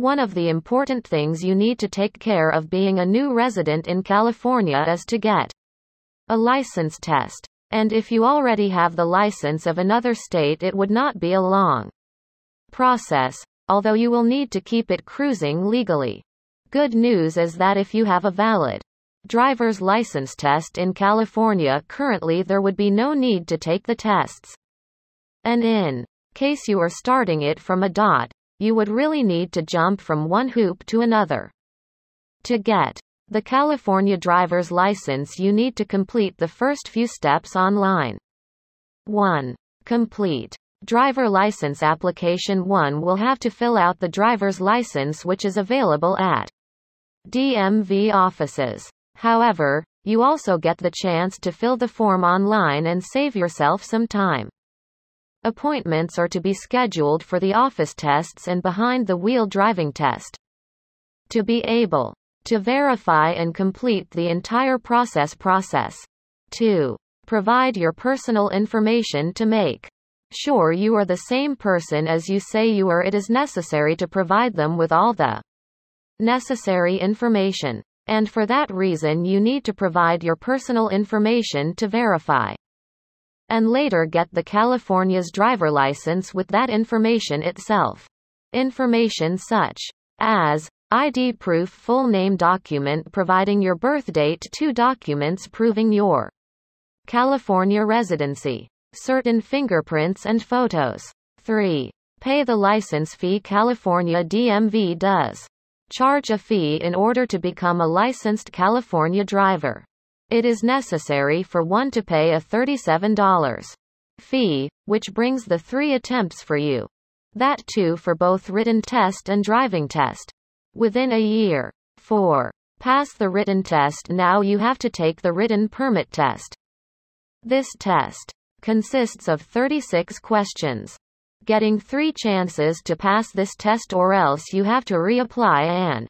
One of the important things you need to take care of being a new resident in California is to get a license test. And if you already have the license of another state, it would not be a long process, although you will need to keep it cruising legally. Good news is that if you have a valid driver's license test in California currently there would be no need to take the tests. And in case you are starting it from a dot, you would really need to jump from one hoop to another. To get the California driver's license you need to complete the first few steps online. 1. Complete. Driver license application 1 will have to fill out the driver's license which is available at DMV offices. However, you also get the chance to fill the form online and save yourself some time. Appointments are to be scheduled for the office tests and behind the wheel driving test. To be able to verify and complete the entire process process. 2. Provide your personal information to make sure you are the same person as you say you are it is necessary to provide them with all the necessary information. And for that reason you need to provide your personal information to verify. And later get the California's driver license with that information itself. Information such as ID proof full name document providing your birth date two documents proving your California residency, certain fingerprints and photos. 3. Pay the license fee California DMV does charge a fee in order to become a licensed California driver. It is necessary for one to pay a $37 fee, which brings the three attempts for you. That too for both written test and driving test. Within a year. 4. Pass the written test now you have to take the written permit test. This test consists of 36 questions getting three chances to pass this test or else you have to reapply and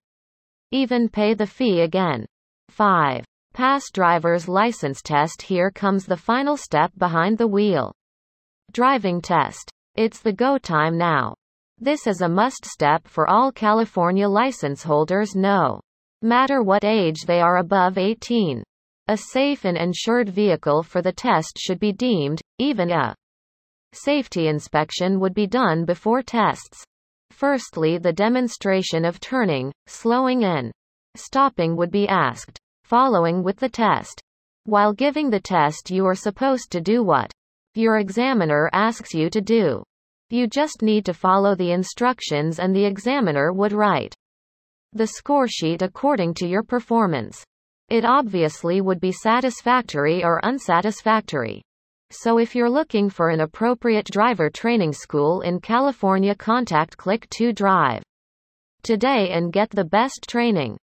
even pay the fee again. 5. Pass driver's license test Here comes the final step behind the wheel. Driving test. It's the go time now. This is a must step for all California license holders no matter what age they are above 18. A safe and insured vehicle for the test should be deemed, even a Safety inspection would be done before tests. Firstly the demonstration of turning, slowing and stopping would be asked, following with the test. While giving the test you are supposed to do what your examiner asks you to do. You just need to follow the instructions and the examiner would write the score sheet according to your performance. It obviously would be satisfactory or unsatisfactory. So if you're looking for an appropriate driver training school in California contact Click2Drive today and get the best training.